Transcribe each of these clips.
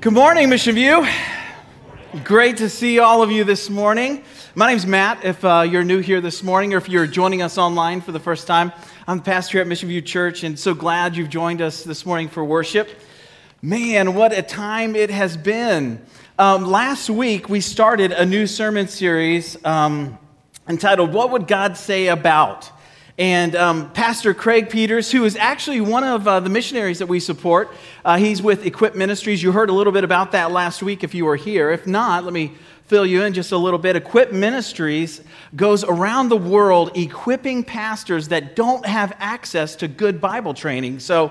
Good morning, Mission View. Great to see all of you this morning. My name's Matt. If uh, you're new here this morning or if you're joining us online for the first time, I'm the pastor here at Mission View Church and so glad you've joined us this morning for worship. Man, what a time it has been. Um, last week, we started a new sermon series um, entitled, What Would God Say About? And um, Pastor Craig Peters, who is actually one of uh, the missionaries that we support, uh, he's with Equip Ministries. You heard a little bit about that last week if you were here. If not, let me fill you in just a little bit. Equip Ministries goes around the world equipping pastors that don't have access to good Bible training. So,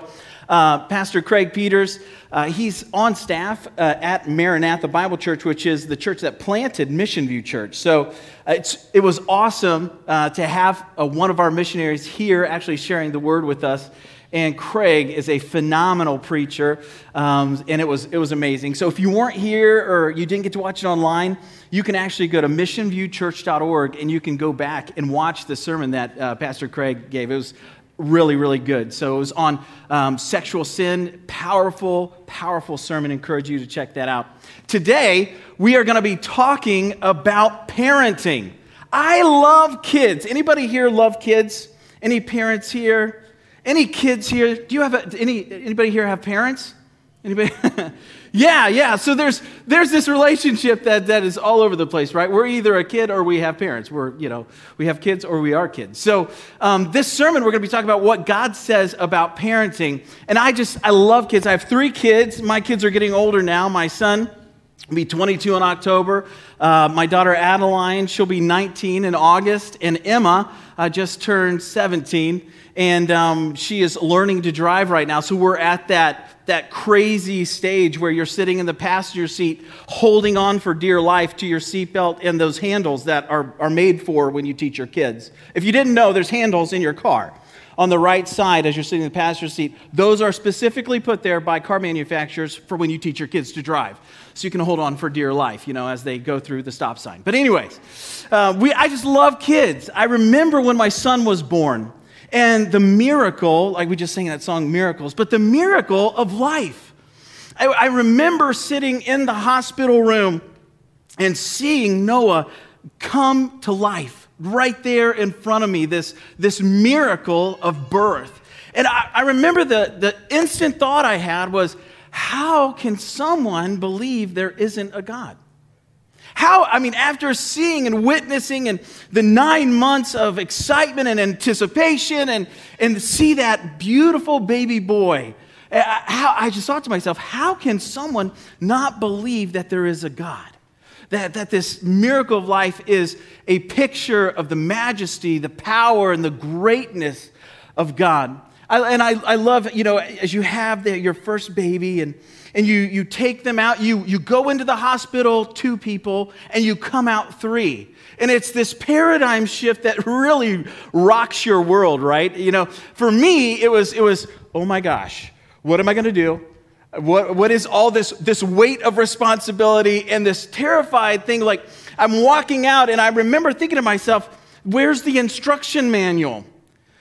uh, Pastor Craig Peters, uh, he's on staff uh, at Maranatha Bible Church, which is the church that planted Mission View Church. So uh, it was awesome uh, to have one of our missionaries here actually sharing the word with us. And Craig is a phenomenal preacher, um, and it was, it was amazing. So if you weren't here or you didn't get to watch it online, you can actually go to missionviewchurch.org and you can go back and watch the sermon that Pastor Craig gave. It was really, really good. So it was on um, sexual sin. Powerful, powerful sermon. Encourage you to check that out. Today, we are going to be talking about parenting. I love kids. Anybody here love kids? Any parents here? Any kids here? Do you have a, any anybody here have parents? Anybody? yeah, yeah. So there's there's this relationship that that is all over the place, right? We're either a kid or we have parents. We're you know we have kids or we are kids. So um, this sermon we're going to be talking about what God says about parenting, and I just I love kids. I have three kids. My kids are getting older now. My son be 22 in October. Uh, my daughter Adeline, she'll be 19 in August, and Emma uh, just turned 17 and um, she is learning to drive right now. So we're at that, that crazy stage where you're sitting in the passenger seat holding on for dear life to your seatbelt and those handles that are, are made for when you teach your kids. If you didn't know, there's handles in your car. On the right side, as you're sitting in the passenger seat, those are specifically put there by car manufacturers for when you teach your kids to drive. So you can hold on for dear life, you know, as they go through the stop sign. But, anyways, uh, we, I just love kids. I remember when my son was born. And the miracle, like we just sang that song, Miracles, but the miracle of life. I, I remember sitting in the hospital room and seeing Noah come to life right there in front of me, this, this miracle of birth. And I, I remember the, the instant thought I had was, how can someone believe there isn't a God? How, I mean, after seeing and witnessing and the nine months of excitement and anticipation and, and see that beautiful baby boy, eh, how, I just thought to myself, how can someone not believe that there is a God? That, that this miracle of life is a picture of the majesty, the power, and the greatness of God. I, and I, I love, you know, as you have the, your first baby and and you, you take them out. You, you go into the hospital, two people, and you come out three. And it's this paradigm shift that really rocks your world, right? You know, for me, it was, it was oh my gosh, what am I going to do? What, what is all this, this weight of responsibility and this terrified thing? Like, I'm walking out, and I remember thinking to myself, where's the instruction manual?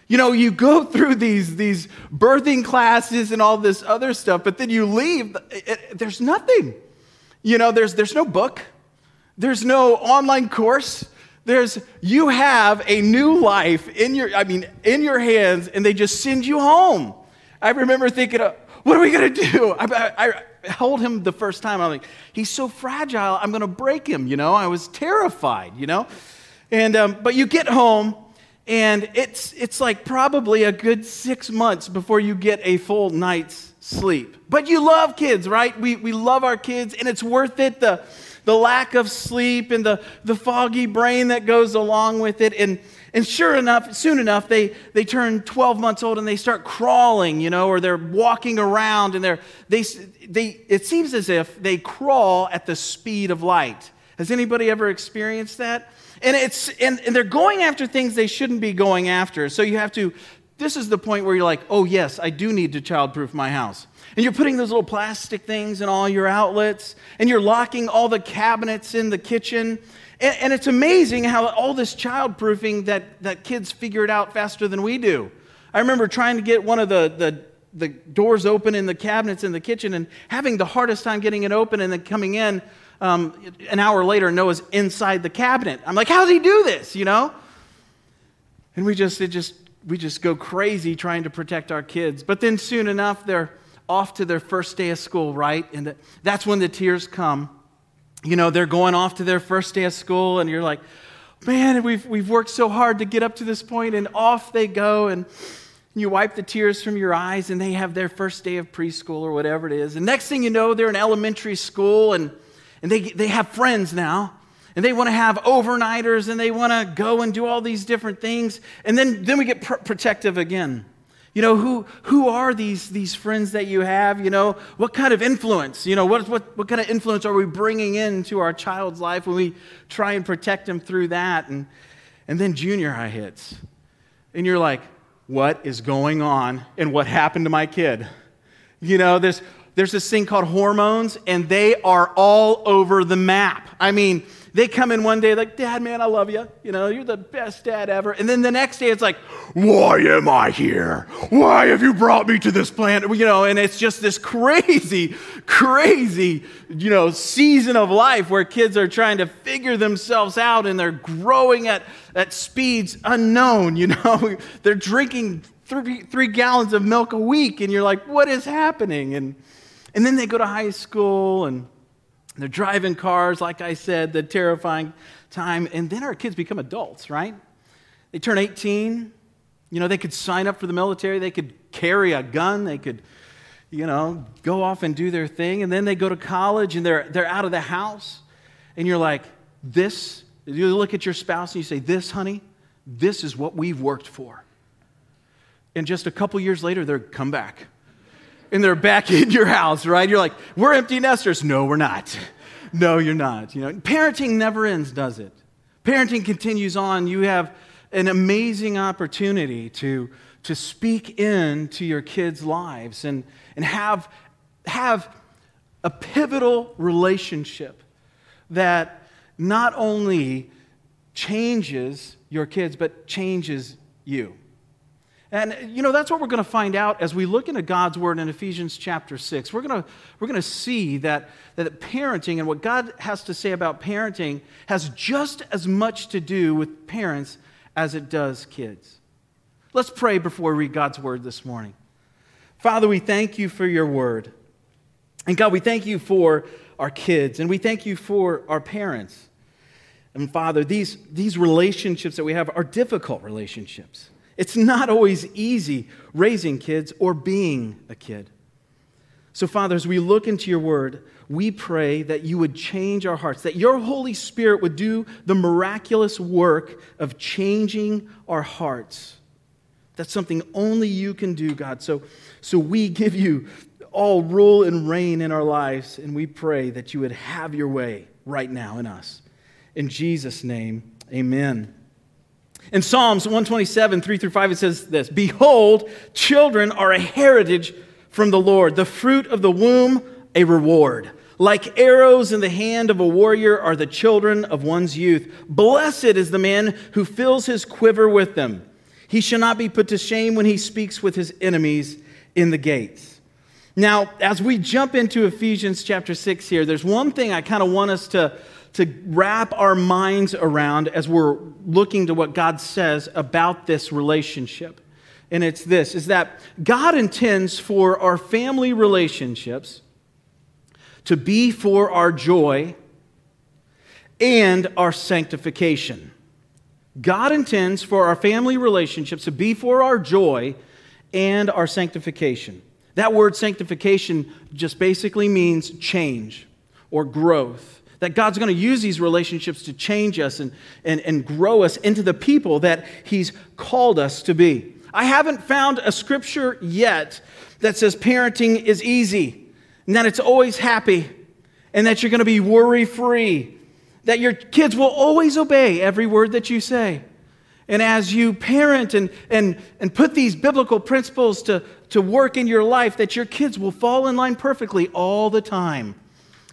You know, you go through these, these birthing classes and all this other stuff, but then you leave, it, it, there's nothing. You know, there's, there's no book, there's no online course. There's, you have a new life in your, I mean, in your hands, and they just send you home. I remember thinking, what are we going to do? I, I, hold him the first time. I'm like, he's so fragile, I'm going to break him, you know? I was terrified, you know? And, um, but you get home, and it's, it's like probably a good six months before you get a full night's sleep. But you love kids, right? We, we love our kids, and it's worth it. The, the lack of sleep and the, the foggy brain that goes along with it. And, and sure enough, soon enough, they, they turn 12 months old and they start crawling, you know, or they're walking around and they're, they, they, it seems as if they crawl at the speed of light. Has anybody ever experienced that? And, it's, and, and they're going after things they shouldn't be going after. So you have to, this is the point where you're like, oh, yes, I do need to childproof my house. And you're putting those little plastic things in all your outlets, and you're locking all the cabinets in the kitchen. And, and it's amazing how all this childproofing that, that kids figure it out faster than we do. I remember trying to get one of the, the the doors open in the cabinets in the kitchen and having the hardest time getting it open and then coming in um, an hour later, Noah's inside the cabinet. I'm like, how does he do this? You know? And we just, it just, we just go crazy trying to protect our kids. But then soon enough, they're off to their first day of school, right? And that's when the tears come. You know, they're going off to their first day of school, and you're like, man, we've, we've worked so hard to get up to this point, and off they go. And you wipe the tears from your eyes, and they have their first day of preschool or whatever it is. And next thing you know, they're in elementary school, and, and they, they have friends now and they want to have overnighters and they want to go and do all these different things and then, then we get pr- protective again you know who, who are these, these friends that you have you know? What kind of influence you know what, what, what kind of influence are we bringing into our child's life when we try and protect them through that? And, and then junior high hits. And you're like what is going on and what happened to my kid? You know there's there's this thing called hormones and they are all over the map. I mean they come in one day like, Dad, man, I love you. You know, you're the best dad ever. And then the next day it's like, Why am I here? Why have you brought me to this planet? You know, and it's just this crazy, crazy, you know, season of life where kids are trying to figure themselves out and they're growing at, at speeds unknown. You know, they're drinking three, three gallons of milk a week, and you're like, What is happening? And, and then they go to high school and they're driving cars, like I said, the terrifying time. And then our kids become adults, right? They turn 18. You know, they could sign up for the military, they could carry a gun, they could, you know, go off and do their thing. And then they go to college and they're, they're out of the house. And you're like, this, you look at your spouse and you say, this, honey, this is what we've worked for. And just a couple years later, they're come back and they're back in your house, right? You're like, we're empty nesters. No, we're not. No, you're not. You know, parenting never ends, does it? Parenting continues on. You have an amazing opportunity to, to speak into your kids' lives and, and have, have a pivotal relationship that not only changes your kids, but changes you. And, you know, that's what we're going to find out as we look into God's word in Ephesians chapter 6. We're going to, we're going to see that, that parenting and what God has to say about parenting has just as much to do with parents as it does kids. Let's pray before we read God's word this morning. Father, we thank you for your word. And God, we thank you for our kids, and we thank you for our parents. And Father, these, these relationships that we have are difficult relationships. It's not always easy raising kids or being a kid. So, Father, as we look into your word, we pray that you would change our hearts, that your Holy Spirit would do the miraculous work of changing our hearts. That's something only you can do, God. So, so we give you all rule and reign in our lives, and we pray that you would have your way right now in us. In Jesus' name, amen. In Psalms 127, 3 through 5, it says this Behold, children are a heritage from the Lord, the fruit of the womb, a reward. Like arrows in the hand of a warrior are the children of one's youth. Blessed is the man who fills his quiver with them. He shall not be put to shame when he speaks with his enemies in the gates. Now, as we jump into Ephesians chapter 6 here, there's one thing I kind of want us to to wrap our minds around as we're looking to what God says about this relationship. And it's this is that God intends for our family relationships to be for our joy and our sanctification. God intends for our family relationships to be for our joy and our sanctification. That word sanctification just basically means change or growth that God's going to use these relationships to change us and, and, and grow us into the people that He's called us to be. I haven't found a scripture yet that says parenting is easy and that it's always happy and that you're going to be worry free, that your kids will always obey every word that you say. And as you parent and, and, and put these biblical principles to, to work in your life, that your kids will fall in line perfectly all the time.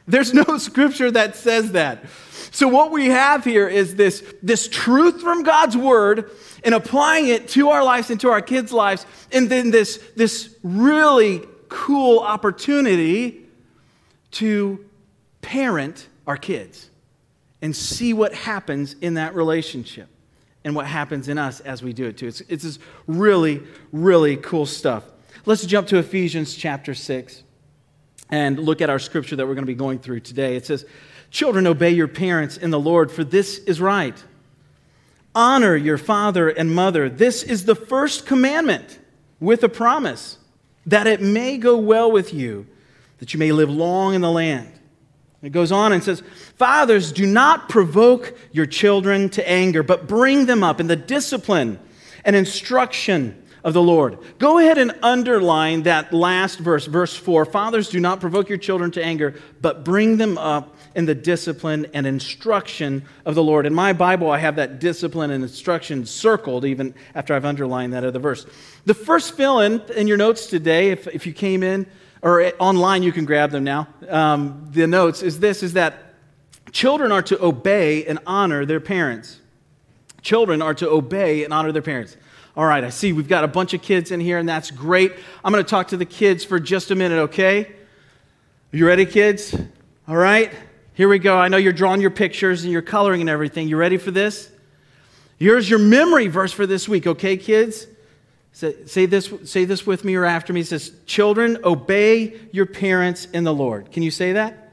There's no scripture that says that. So, what we have here is this, this truth from God's word and applying it to our lives and to our kids' lives, and then this, this really cool opportunity to parent our kids and see what happens in that relationship and what happens in us as we do it too. It's, it's this really, really cool stuff. Let's jump to Ephesians chapter 6 and look at our scripture that we're going to be going through today. It says, Children, obey your parents in the Lord, for this is right. Honor your father and mother. This is the first commandment with a promise that it may go well with you, that you may live long in the land. It goes on and says, Fathers, do not provoke your children to anger, but bring them up in the discipline and instruction of the Lord. Go ahead and underline that last verse, verse 4. Fathers, do not provoke your children to anger, but bring them up in the discipline and instruction of the Lord. In my Bible, I have that discipline and instruction circled even after I've underlined that other verse. The first fill in in your notes today, if, if you came in or online, you can grab them now. Um, the notes is this is that children are to obey and honor their parents. Children are to obey and honor their parents. All right, I see we've got a bunch of kids in here, and that's great. I'm going to talk to the kids for just a minute, okay? You ready, kids? All right. Here we go. I know you're drawing your pictures and you're coloring and everything. You ready for this? Here's your memory verse for this week, okay, kids? Say, say, this, say this with me or after me. It says, Children, obey your parents in the Lord. Can you say that?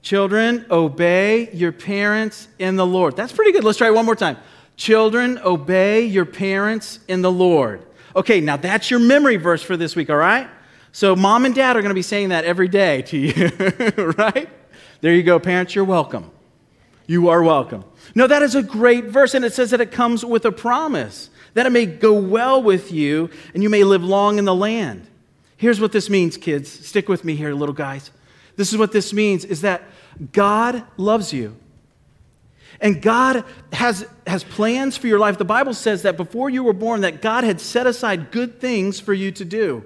Children, obey your parents in the Lord. That's pretty good. Let's try it one more time. Children, obey your parents in the Lord. Okay, now that's your memory verse for this week, all right? So, mom and dad are going to be saying that every day to you, right? There you go, parents, you're welcome. You are welcome. No, that is a great verse, and it says that it comes with a promise that it may go well with you and you may live long in the land. Here's what this means, kids. Stick with me here, little guys. This is what this means is that God loves you. And God has, has plans for your life. The Bible says that before you were born, that God had set aside good things for you to do.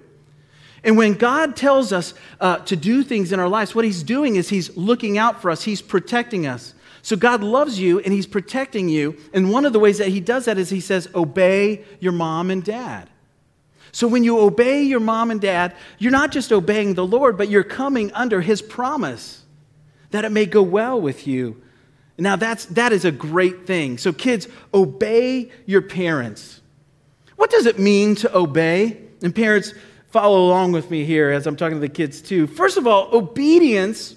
And when God tells us uh, to do things in our lives, what He's doing is He's looking out for us, He's protecting us. So God loves you and He's protecting you. And one of the ways that He does that is He says, Obey your mom and dad. So when you obey your mom and dad, you're not just obeying the Lord, but you're coming under His promise that it may go well with you. Now, that's, that is a great thing. So, kids, obey your parents. What does it mean to obey? And parents, follow along with me here as I'm talking to the kids too. First of all, obedience,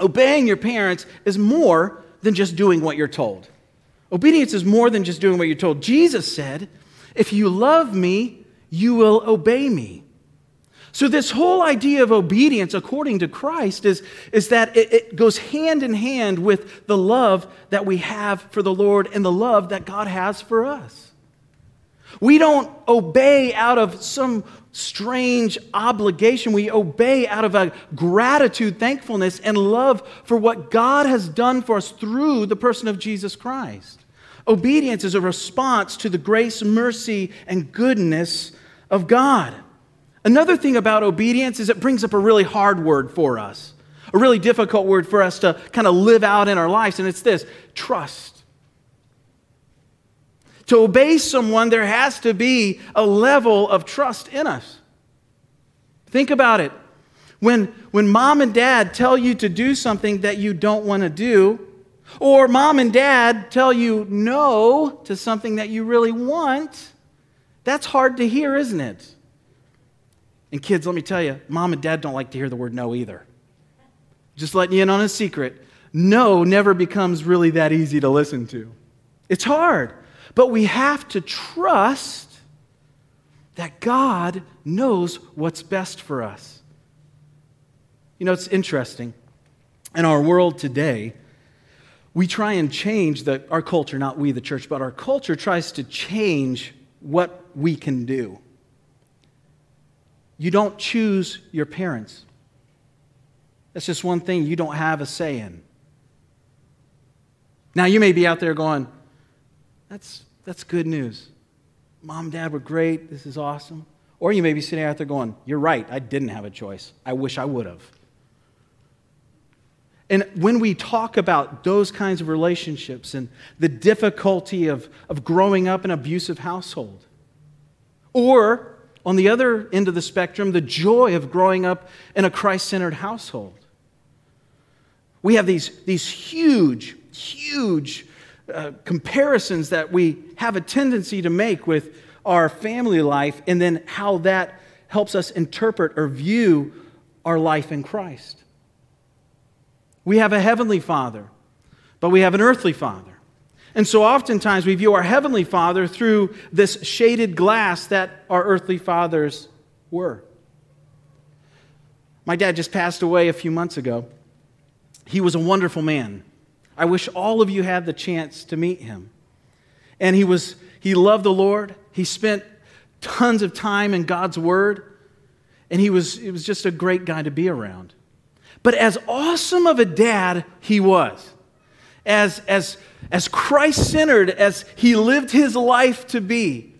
obeying your parents, is more than just doing what you're told. Obedience is more than just doing what you're told. Jesus said, If you love me, you will obey me. So, this whole idea of obedience according to Christ is, is that it, it, goes hand in hand with the love that we have for the Lord and the love that God has for us. We don't obey out of some strange obligation. We obey out of a gratitude, thankfulness, and love for what God has done for us through the person of Jesus Christ. Obedience is a response to the grace, mercy, and goodness of God. Another thing about obedience is it brings up a really hard word for us, a really difficult word for us to kind of live out in our lives, and it's this trust. To obey someone, there has to be a level of trust in us. Think about it. When, when mom and dad tell you to do something that you don't want to do, or mom and dad tell you no to something that you really want, that's hard to hear, isn't it? And kids, let me tell you, mom and dad don't like to hear the word no either. Just letting you in on a secret no never becomes really that easy to listen to. It's hard. But we have to trust that God knows what's best for us. You know, it's interesting. In our world today, we try and change the, our culture, not we, the church, but our culture tries to change what we can do. You don't choose your parents. That's just one thing you don't have a say in. Now, you may be out there going, that's, that's good news. Mom, dad were great. This is awesome. Or you may be sitting out there going, You're right. I didn't have a choice. I wish I would have. And when we talk about those kinds of relationships and the difficulty of, of growing up in an abusive household, or on the other end of the spectrum, the joy of growing up in a Christ centered household, we have these, these huge, huge uh, comparisons that we have a tendency to make with our family life and then how that helps us interpret or view our life in Christ. We have a heavenly father, but we have an earthly father. And so oftentimes we view our heavenly father through this shaded glass that our earthly fathers were. My dad just passed away a few months ago. He was a wonderful man. I wish all of you had the chance to meet him. And he was he loved the Lord. He spent tons of time in God's word. And he was, he was just a great guy to be around. But as awesome of a dad he was, as, as, as Christ centered as he lived his life to be,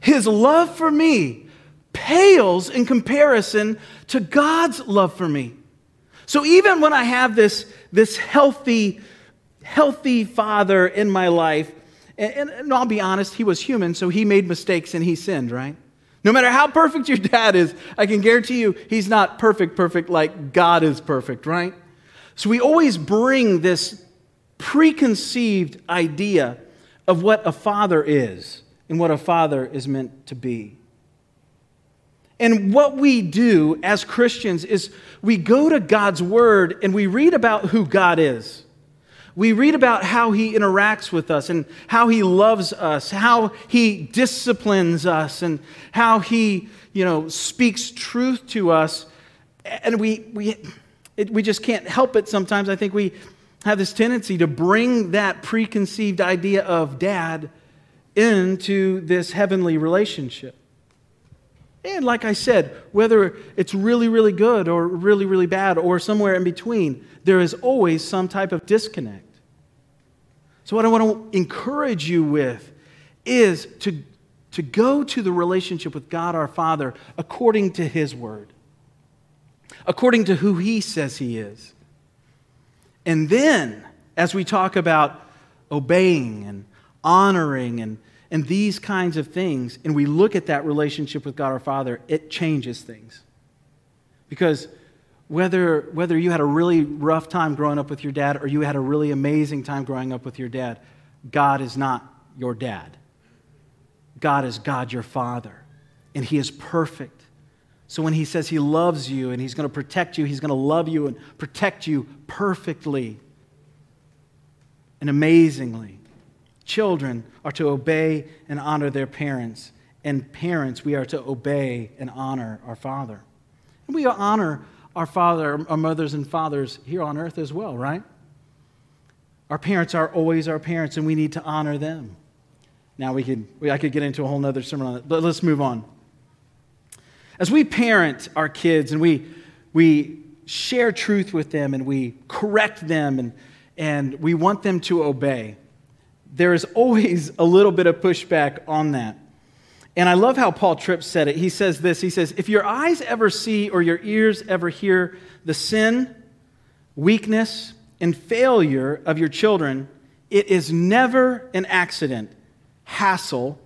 his love for me pales in comparison to God's love for me. So even when I have this, this healthy, healthy father in my life, and, and, and I'll be honest, he was human, so he made mistakes and he sinned, right? No matter how perfect your dad is, I can guarantee you he's not perfect, perfect like God is perfect, right? So we always bring this preconceived idea of what a father is and what a father is meant to be. And what we do as Christians is we go to God's word and we read about who God is we read about how he interacts with us and how he loves us, how he disciplines us, and how he, you know, speaks truth to us. And we, we, it, we just can't help it sometimes. I think we have this tendency to bring that preconceived idea of dad into this heavenly relationship. And like I said, whether it's really, really good or really, really bad or somewhere in between, there is always some type of disconnect. So, what I want to encourage you with is to, to go to the relationship with God our Father according to His Word, according to who He says He is. And then, as we talk about obeying and honoring and, and these kinds of things, and we look at that relationship with God our Father, it changes things. Because whether, whether you had a really rough time growing up with your dad or you had a really amazing time growing up with your dad, God is not your dad. God is God your father, and He is perfect. So when He says He loves you and He's going to protect you, He's going to love you and protect you perfectly and amazingly. Children are to obey and honor their parents, and parents, we are to obey and honor our Father. And we honor our father, our mothers and fathers here on earth as well, right? Our parents are always our parents, and we need to honor them. Now we could, I could get into a whole other sermon on it, but let's move on. As we parent our kids and we, we share truth with them and we correct them and, and we want them to obey, there is always a little bit of pushback on that. And I love how Paul Tripp said it. He says this He says, If your eyes ever see or your ears ever hear the sin, weakness, and failure of your children, it is never an accident, hassle,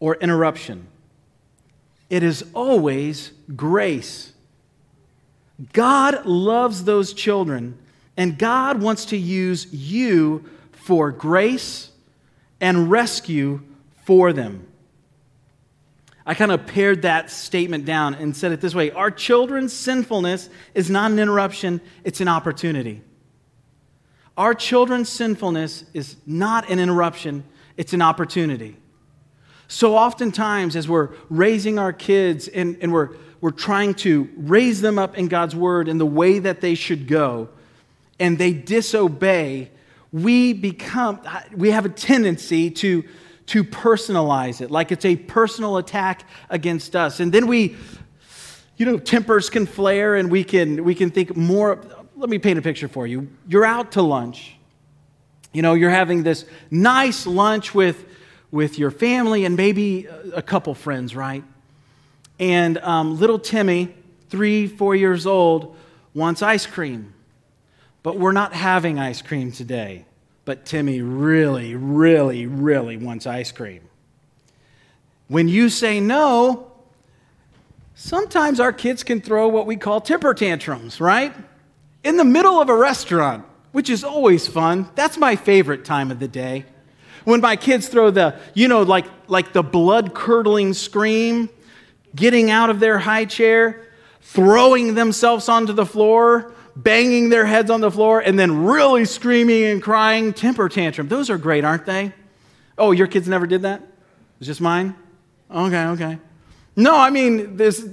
or interruption. It is always grace. God loves those children, and God wants to use you for grace and rescue for them. I kind of pared that statement down and said it this way Our children's sinfulness is not an interruption, it's an opportunity. Our children's sinfulness is not an interruption, it's an opportunity. So oftentimes, as we're raising our kids and, and we're, we're trying to raise them up in God's word in the way that they should go, and they disobey, we become, we have a tendency to to personalize it, like it's a personal attack against us. And then we, you know, tempers can flare and we can, we can think more. Let me paint a picture for you. You're out to lunch. You know, you're having this nice lunch with, with your family and maybe a couple friends, right? And um, little Timmy, three, four years old, wants ice cream. but we're not having ice cream today. But Timmy really, really, really wants ice cream. When you say no, sometimes our kids can throw what we call temper tantrums, right? In the middle of a restaurant, which is always fun. That's my favorite time of the day. When my kids throw the, you know, like, like the blood curdling scream, getting out of their high chair, throwing themselves onto the floor, banging their heads on the floor, and then really screaming and crying, temper tantrum. Those are great, aren't they? Oh, your kids never did that? It's just mine? Okay, okay. No, I mean, this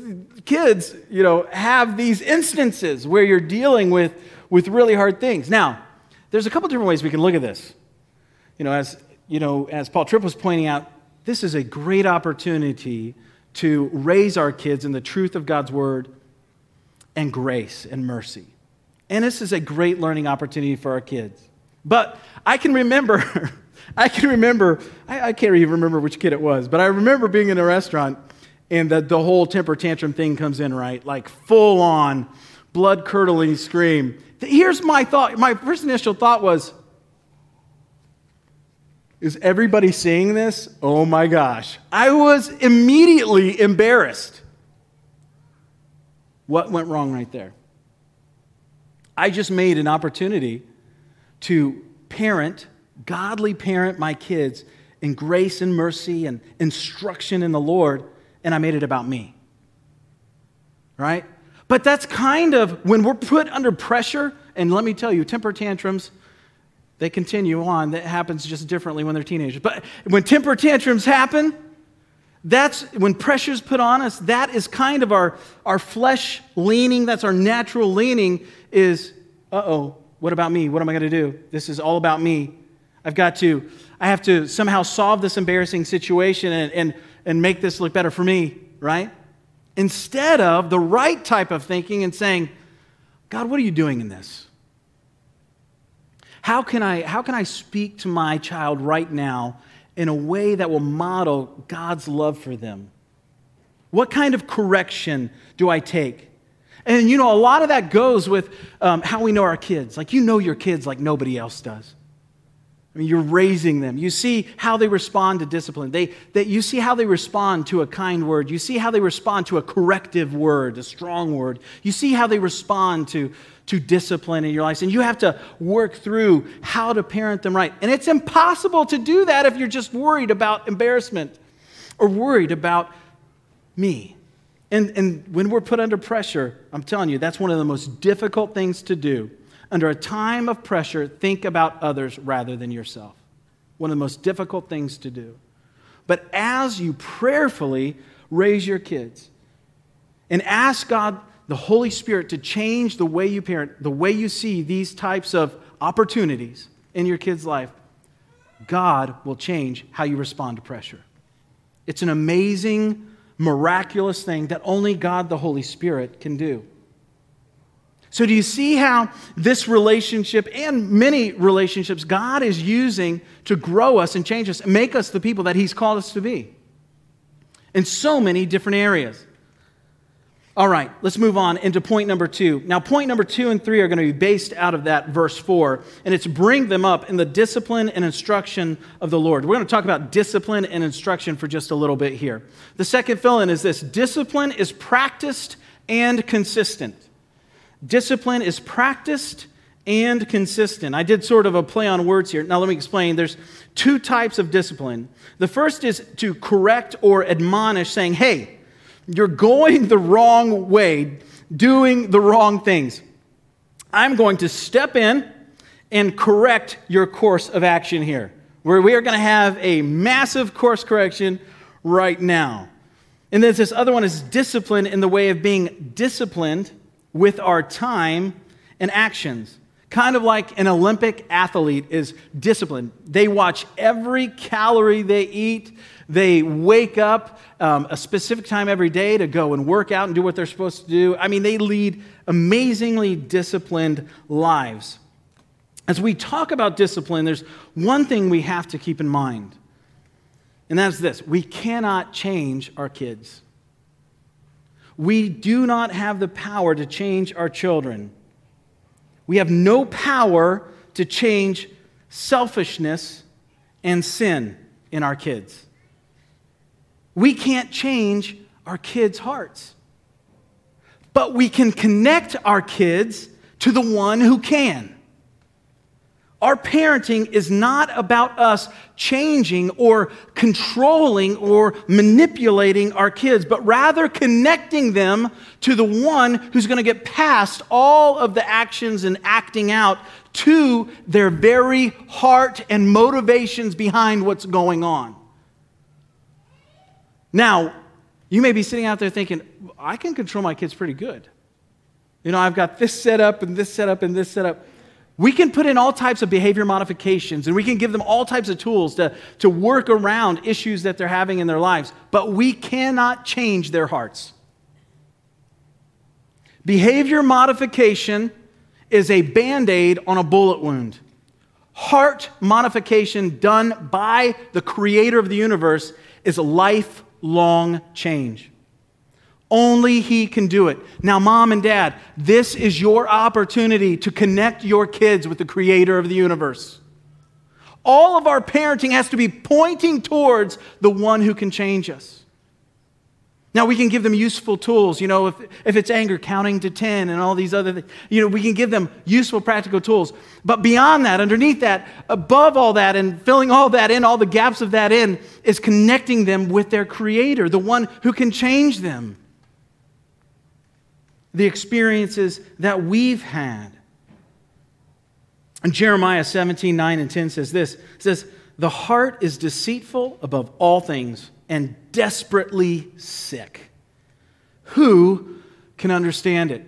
kids, you know, have these instances where you're dealing with, with really hard things. Now, there's a couple different ways we can look at this. You know, as you know, as Paul Tripp was pointing out, this is a great opportunity to raise our kids in the truth of God's word and grace and mercy. And this is a great learning opportunity for our kids. But I can remember, I can remember, I, I, can't even remember which kid it was, but I remember being in a restaurant and the, the whole temper tantrum thing comes in, right? Like full on, blood curdling scream. Here's my thought. My first initial thought was, is everybody seeing this? Oh my gosh. I was immediately embarrassed. What went wrong right there? I just made an opportunity to parent, godly parent my kids in grace and mercy and instruction in the Lord, and I made it about me. Right? But that's kind of when we're put under pressure, and let me tell you, temper tantrums, they continue on. That happens just differently when they're teenagers. But when temper tantrums happen, that's when pressure's put on us, that is kind of our, our flesh leaning, that's our natural leaning is, uh oh, what about me? What am I going to do? This is all about me. I've got to, I have to somehow solve this embarrassing situation and, and, and make this look better for me, right? Instead of the right type of thinking and saying, God, what are you doing in this? How can I, how can I speak to my child right now in a way that will model God's love for them? What kind of correction do I take? And you know, a lot of that goes with um, how we know our kids. Like, you know your kids like nobody else does. I mean, you're raising them. You see how they respond to discipline. They, they, you see how they respond to a kind word. You see how they respond to a corrective word, a strong word. You see how they respond to, to discipline in your life. And you have to work through how to parent them right. And it's impossible to do that if you're just worried about embarrassment or worried about me. And, and when we're put under pressure, I'm telling you, that's one of the most difficult things to do under a time of pressure, think about others rather than yourself. One of the most difficult things to do. But as you prayerfully raise your kids and ask God, the Holy Spirit, to change the way you parent, the way you see these types of opportunities in your kid's life, God will change how you respond to pressure. It's an amazing, miraculous thing that only God, the Holy Spirit, can do. So, do you see how this relationship and many relationships God is using to grow us and change us make us the people that He's called us to be in so many different areas? All right, let's move on into point number two. Now, point number two and three are going to be based out of that verse four, and it's bring them up in the discipline and instruction of the Lord. We're going to talk about discipline and instruction for just a little bit here. The second fill in is this discipline is practiced and consistent. Discipline is practiced and consistent. I did sort of a play on words here. Now, let me explain. There's two types of discipline. The first is to correct or admonish, saying, hey, you're going the wrong way, doing the wrong things. I'm going to step in and correct your course of action here, where we are going to have a massive course correction right now. And then this other one is discipline in the way of being disciplined with our time and actions. Kind of like an Olympic athlete is disciplined. They watch every calorie they eat. They wake up um, a specific time every day to go and work out and do what they're supposed to do. I mean, they lead amazingly disciplined lives. As we talk about discipline, there's one thing we have to keep in mind, and that's this we cannot change our kids. We do not have the power to change our children. We have no power to change selfishness and sin in our kids. We can't change our kids' hearts, but we can connect our kids to the one who can. Our parenting is not about us changing or controlling or manipulating our kids, but rather connecting them to the one who's going to get past all of the actions and acting out to their very heart and motivations behind what's going on. Now, you may be sitting out there thinking, I can control my kids pretty good. You know, I've got this set up and this set up and this set up. We can put in all types of behavior modifications and we can give them all types of tools to, to work around issues that they're having in their lives, but we cannot change their hearts. Behavior modification is a band aid on a bullet wound. Heart modification done by the creator of the universe is a lifelong change. Only He can do it. Now, mom and dad, this is your opportunity to connect your kids with the Creator of the universe. All of our parenting has to be pointing towards the one who can change us. Now, we can give them useful tools. You know, if, if it's anger, counting to 10 and all these other things, you know, we can give them useful, practical tools. But beyond that, underneath that, above all that, and filling all that in, all the gaps of that in, is connecting them with their Creator, the one who can change them the experiences that we've had. And Jeremiah 17, 9 and 10 says this says, The heart is deceitful above all things and desperately sick. Who can understand it?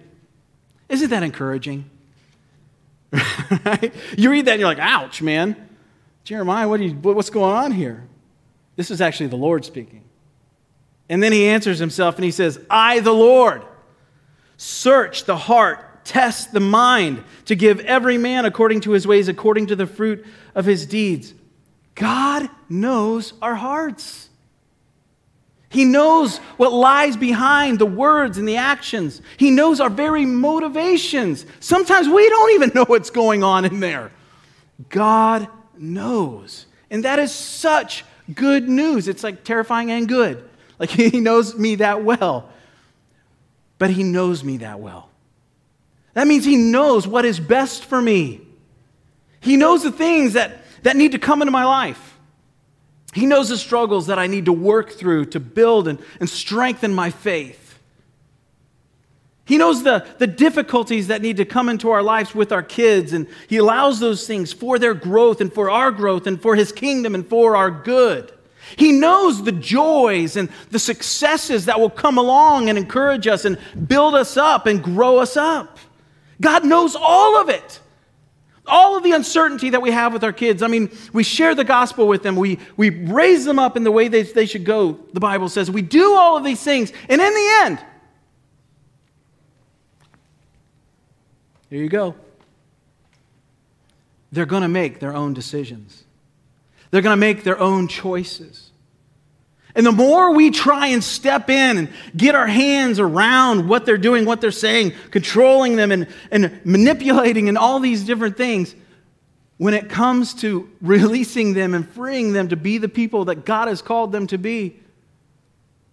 Isn't that encouraging? right? You read that and you're like, ouch, man. Jeremiah, what you, what's going on here? This is actually the Lord speaking. And then he answers himself and he says, I, the Lord, Search the heart, test the mind, to give every man according to his ways, according to the fruit of his deeds. God knows our hearts. He knows what lies behind the words and the actions. He knows our very motivations. Sometimes we don't even know what's going on in there. God knows. And that is such good news. It's like terrifying and good. Like he knows me that well but He knows me that well. That means He knows what is best for me. He knows the things that, that need to come into my life. He knows the struggles that I need to work through to build and, and strengthen my faith. He knows the, the difficulties that need to come into our lives with our kids, and He allows those things for their growth and for our growth and for His kingdom and for our good. He knows the joys and the successes that will come along and encourage us and build us up and grow us up. God knows all of it. All of the uncertainty that we have with our kids. I mean, we share the gospel with them, we, we raise them up in the way they, they should go, the Bible says. We do all of these things, and in the end, here you go. They're going to make their own decisions. They're going to make their own choices. And the more we try and step in and get our hands around what they're doing, what they're saying, controlling them and, and manipulating and all these different things, when it comes to releasing them and freeing them to be the people that God has called them to be,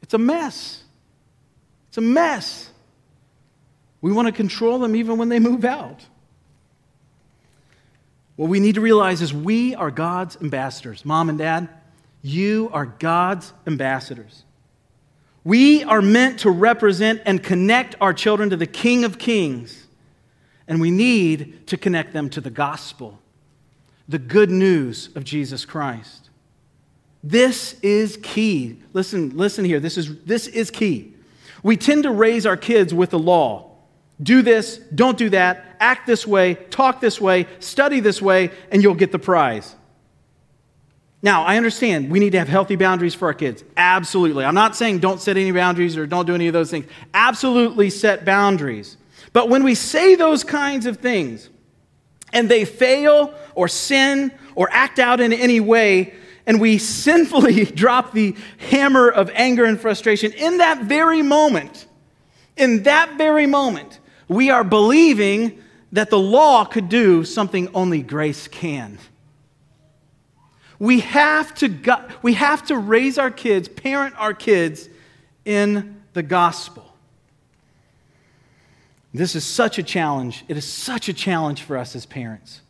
it's a mess. It's a mess. We want to control them even when they move out. What we need to realize is we are God's ambassadors. Mom and dad, you are God's ambassadors. We are meant to represent and connect our children to the King of Kings, and we need to connect them to the gospel, the good news of Jesus Christ. This is key. Listen, listen here. This is, this is key. We tend to raise our kids with the law. Do this, don't do that, act this way, talk this way, study this way, and you'll get the prize. Now, I understand we need to have healthy boundaries for our kids. Absolutely. I'm not saying don't set any boundaries or don't do any of those things. Absolutely set boundaries. But when we say those kinds of things and they fail or sin or act out in any way, and we sinfully drop the hammer of anger and frustration in that very moment, in that very moment, we are believing that the law could do something only grace can. We have to, go, we have to raise our kids, parent our kids in the gospel. This is such a challenge. It is such a challenge for us as parents.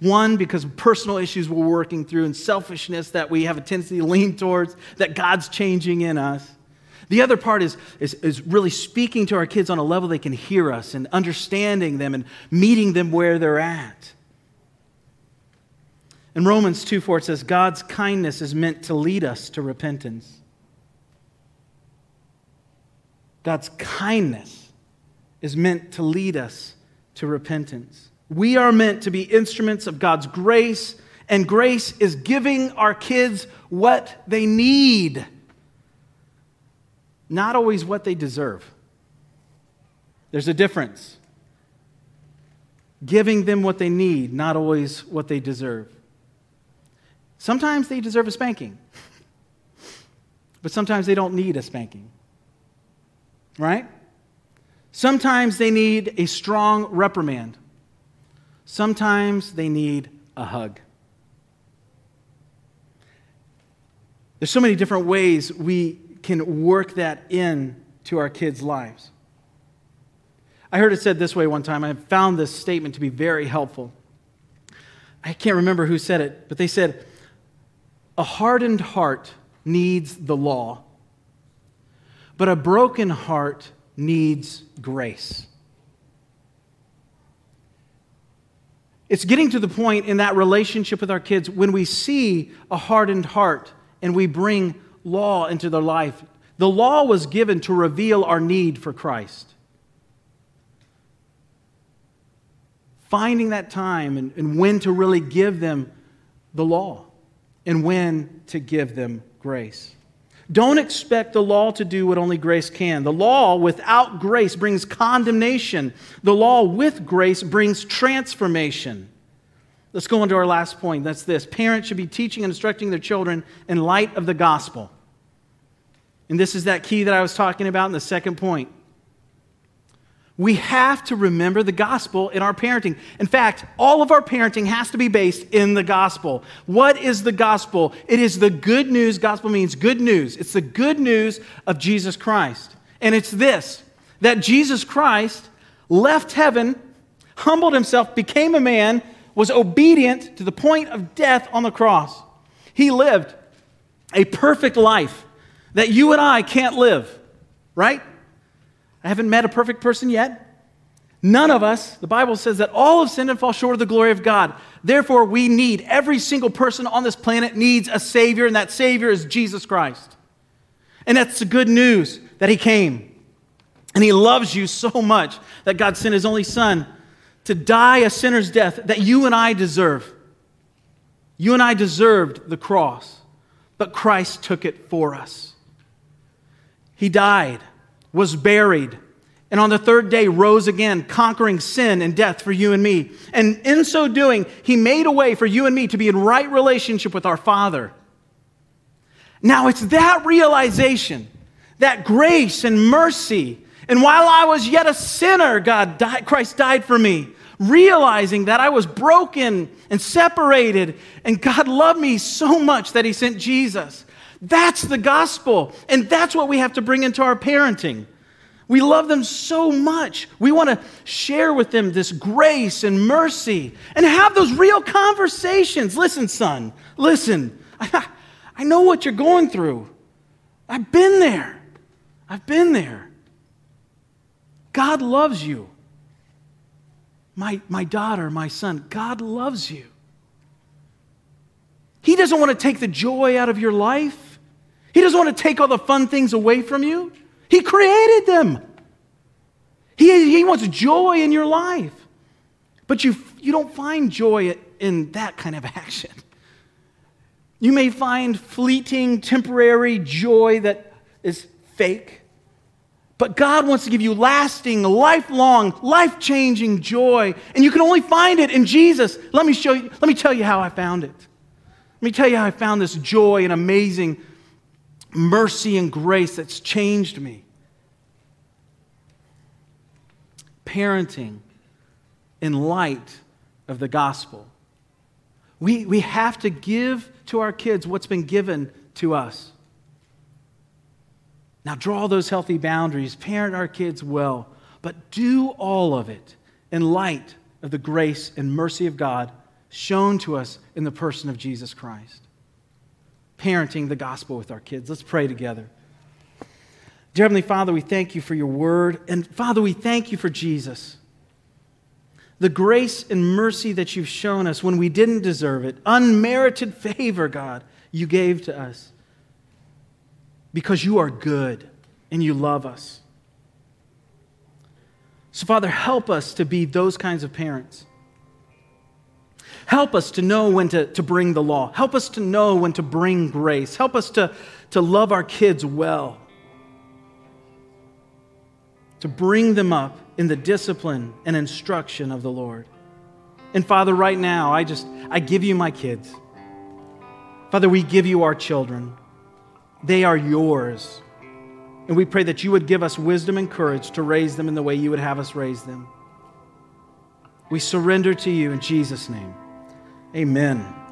One, because of personal issues we're working through and selfishness that we have a tendency to lean towards, that God's changing in us. The other part is, is, is, really speaking to our kids on a level they can hear us and understanding them and meeting them where they're at. In Romans 2 4, it says, God's kindness is meant to lead us to repentance. God's kindness is meant to lead us to repentance. We are meant to be instruments of God's grace, and grace is giving our kids what they need, not always what they deserve. There's a difference. Giving them what they need, not always what they deserve. Sometimes they deserve a spanking, but sometimes they don't need a spanking. Right? Sometimes they need a strong reprimand. Sometimes they need a hug. There's so many different ways we can work that in to our kids' lives. I heard it said this way one time. I found this statement to be very helpful. I can't remember who said it, but they said, a hardened heart needs the law, but a broken heart needs grace. It's getting to the point in that relationship with our kids when we see a hardened heart and we bring law into their life. The law was given to reveal our need for Christ. Finding that time and, and when to really give them the law and when to give them grace. Don't expect the law to do what only grace can. The law without grace brings condemnation. The law with grace brings transformation. Let's go on to our last point. That's this parents should be teaching and instructing their children in light of the gospel. And this is that key that I was talking about in the second point. We have to remember the gospel in our parenting. In fact, all of our parenting has to be based in the gospel. What is the gospel? It is the good news. Gospel means good news. It's the good news of Jesus Christ. And it's this that Jesus Christ left heaven, humbled himself, became a man, was obedient to the point of death on the cross. He lived a perfect life that you and I can't live, right? I haven't met a perfect person yet. None of us, the Bible says that all have sinned and fall short of the glory of God. Therefore, we need, every single person on this planet needs a Savior, and that Savior is Jesus Christ. And that's the good news that He came. And He loves you so much that God sent His only Son to die a sinner's death that you and I deserve. You and I deserved the cross, but Christ took it for us. He died was buried, and on the third day rose again, conquering sin and death for you and me. And in so doing, he made a way for you and me to be in right relationship with our Father. Now it's that realization, that grace and mercy, and while I was yet a sinner, God died, Christ died for me. Realizing that I was broken and separated, and God loved me so much that He sent Jesus. That's the gospel. And that's what we have to bring into our parenting. We love them so much. We want to share with them this grace and mercy and have those real conversations. Listen, son, listen. I, know what you're going through. I've been there. I've been there. God loves you. My, my daughter, my son, God loves you. He doesn't want to take the joy out of your life. He doesn't want to take all the fun things away from you. He created them. He, he wants joy in your life. But you, you don't find joy in that kind of action. You may find fleeting, temporary joy that is fake. But God wants to give you lasting, lifelong, life changing joy. And you can only find it in Jesus. Let me show you, let me tell you how I found it. Let me tell you how I found this joy and amazing mercy and grace that's changed me. Parenting in light of the gospel. We, we have to give to our kids what's been given to us. Now, draw those healthy boundaries, parent our kids well, but do all of it in light of the grace and mercy of God shown to us in the person of Jesus Christ. Parenting the gospel with our kids. Let's pray together. Dear Heavenly Father, we thank you for your word. And Father, we thank you for Jesus. The grace and mercy that you've shown us when we didn't deserve it, unmerited favor, God, you gave to us because you are good and you love us. So, Father, help us to be those kinds of parents. Help us to know when to, to bring the law. Help us to know when to bring grace. Help us to, to love our kids well, to bring them up in the discipline and instruction of the Lord. And Father, right now, I just, I give you my kids. Father, we give you our children. They are yours. And we pray that you would give us wisdom and courage to raise them in the way you would have us raise them. We surrender to you in Jesus' name. Amen.